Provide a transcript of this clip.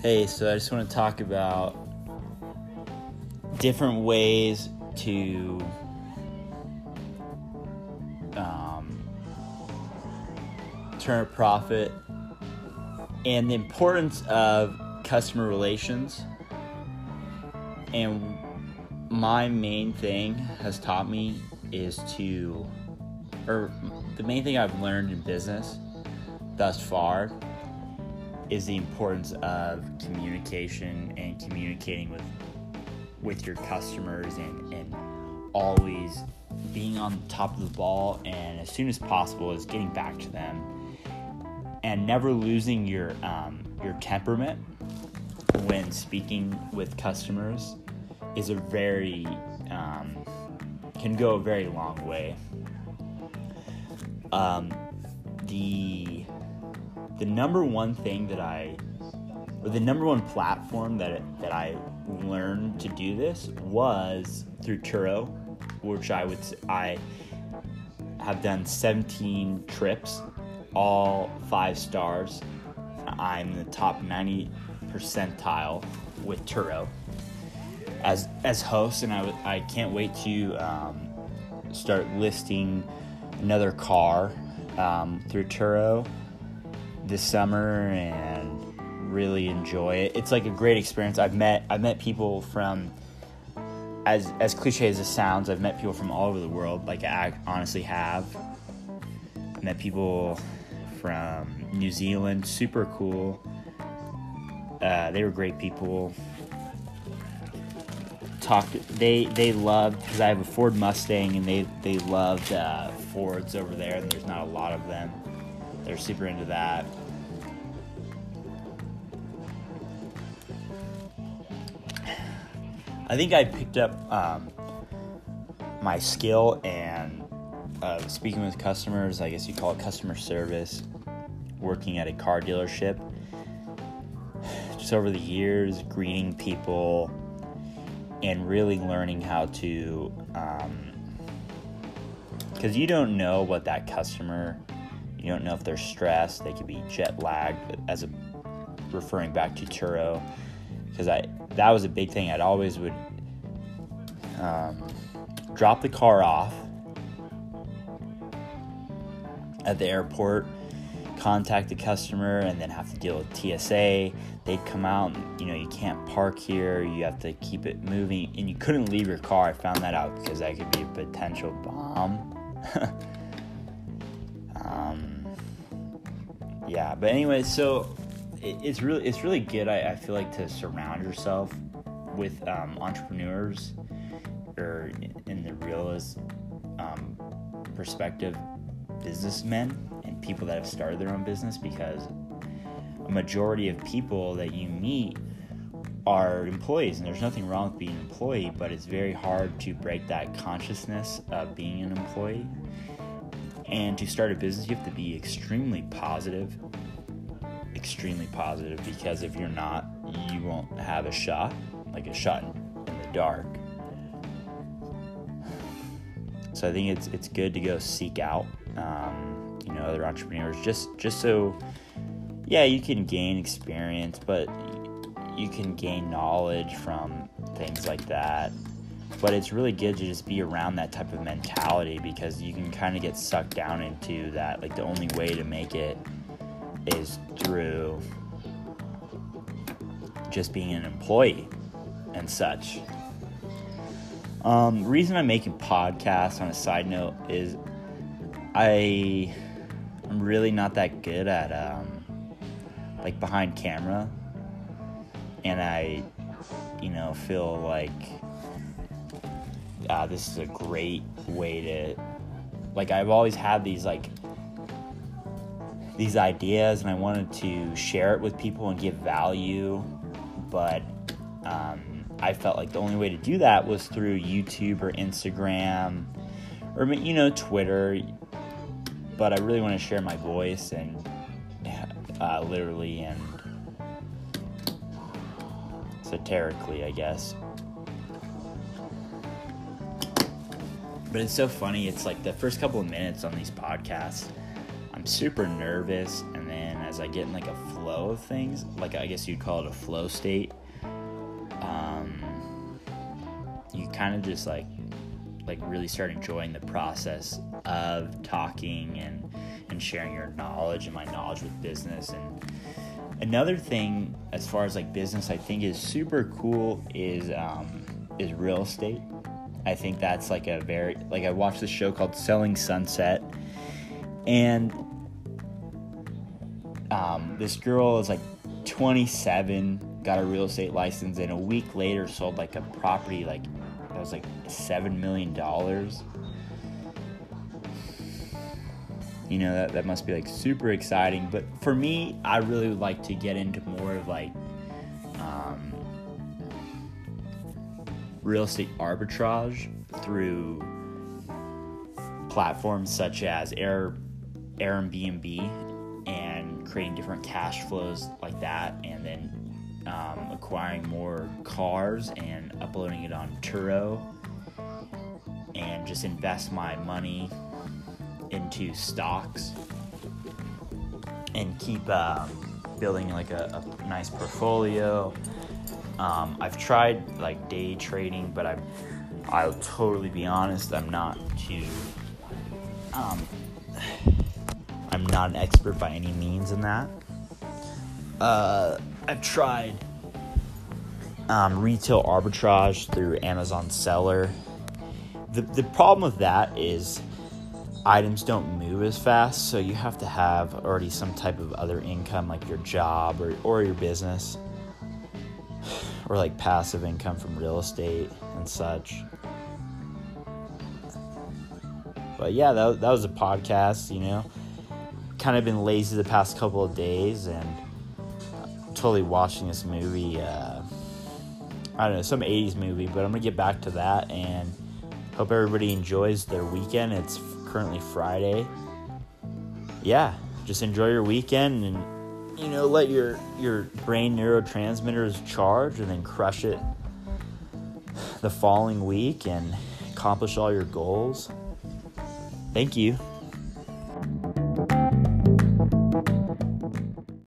Hey, so I just want to talk about different ways to um, turn a profit and the importance of customer relations. And my main thing has taught me is to, or the main thing I've learned in business thus far is the importance of communication and communicating with with your customers and, and always being on top of the ball and as soon as possible is getting back to them and never losing your um, your temperament when speaking with customers is a very um, can go a very long way. Um, the the number one thing that I or the number one platform that that I learned to do this was through Turo, which I would I have done 17 trips, all five stars. I'm the top 90 percentile with Turo as as host, and I, I can't wait to um, start listing another car um, through Turo this summer and really enjoy it. It's like a great experience. I've met I've met people from as as cliche as it sounds, I've met people from all over the world. Like I honestly have. Met people from New Zealand, super cool. Uh, they were great people. Talked. They they loved because I have a Ford Mustang, and they they loved uh, Fords over there, and there's not a lot of them. They're super into that. I think I picked up um, my skill and uh, speaking with customers. I guess you call it customer service. Working at a car dealership, just over the years, greeting people and really learning how to, because um, you don't know what that customer, you don't know if they're stressed. They could be jet lagged. As a referring back to Turo, because I that was a big thing. I'd always would um, drop the car off at the airport, contact the customer, and then have to deal with TSA. They'd come out, and, you know, you can't park here. You have to keep it moving, and you couldn't leave your car. I found that out because that could be a potential bomb. yeah, but anyway, so it's really it's really good. I, I feel like to surround yourself with um, entrepreneurs or in the realist um, perspective, businessmen and people that have started their own business because a majority of people that you meet are employees, and there's nothing wrong with being an employee, but it's very hard to break that consciousness of being an employee. And to start a business, you have to be extremely positive extremely positive because if you're not, you won't have a shot, like a shot in, the dark. So I think it's it's good to go seek out, um, you know, other entrepreneurs just just so, yeah, you can gain experience, but you can gain knowledge from things like that. But it's really good to just be around that type of mentality because you can kind of get sucked down into that. Like the only way to make it is through just being an employee and such. Um, reason I'm making podcasts on a side note is I am really not that good at um, like behind camera, and I, you know, feel like uh, this is a great way to like I've always had these like these ideas and I wanted to share it with people and give value, but um, I felt like the only way to do that was through YouTube or Instagram or you know Twitter. But I really want to share my voice and uh, literally and satirically, I guess. But it's so funny. It's like the first couple of minutes on these podcasts, I'm super nervous, and then as I get in like a flow of things. Like I guess you'd call it a flow state. Um, you kind of just like like really start enjoying the process of talking and and sharing your knowledge and my knowledge with business and another thing as far as like business i think is super cool is um, is real estate i think that's like a very like i watched this show called selling sunset and um, this girl is like 27 got a real estate license and a week later sold like a property like that was like seven million dollars. You know that, that must be like super exciting but for me i really would like to get into more of like um, real estate arbitrage through platforms such as air airbnb and creating different cash flows like that and then um, acquiring more cars and uploading it on turo and just invest my money into stocks and keep um, building like a, a, nice portfolio. Um, I've tried like day trading, but I'm I'll totally be honest. I'm not too. Um, I'm not an expert by any means in that. Uh, I've tried um, retail arbitrage through Amazon Seller. The the problem with that is items don't move as fast, so you have to have already some type of other income, like your job or, or your business, or like passive income from real estate and such. But yeah, that, that was a podcast, you know. Kind of been lazy the past couple of days and totally watching this movie. Uh, I don't know, some 80s movie, but I'm going to get back to that and hope everybody enjoys their weekend. It's currently Friday. Yeah, just enjoy your weekend and you know let your your brain neurotransmitters charge and then crush it the following week and accomplish all your goals. Thank you.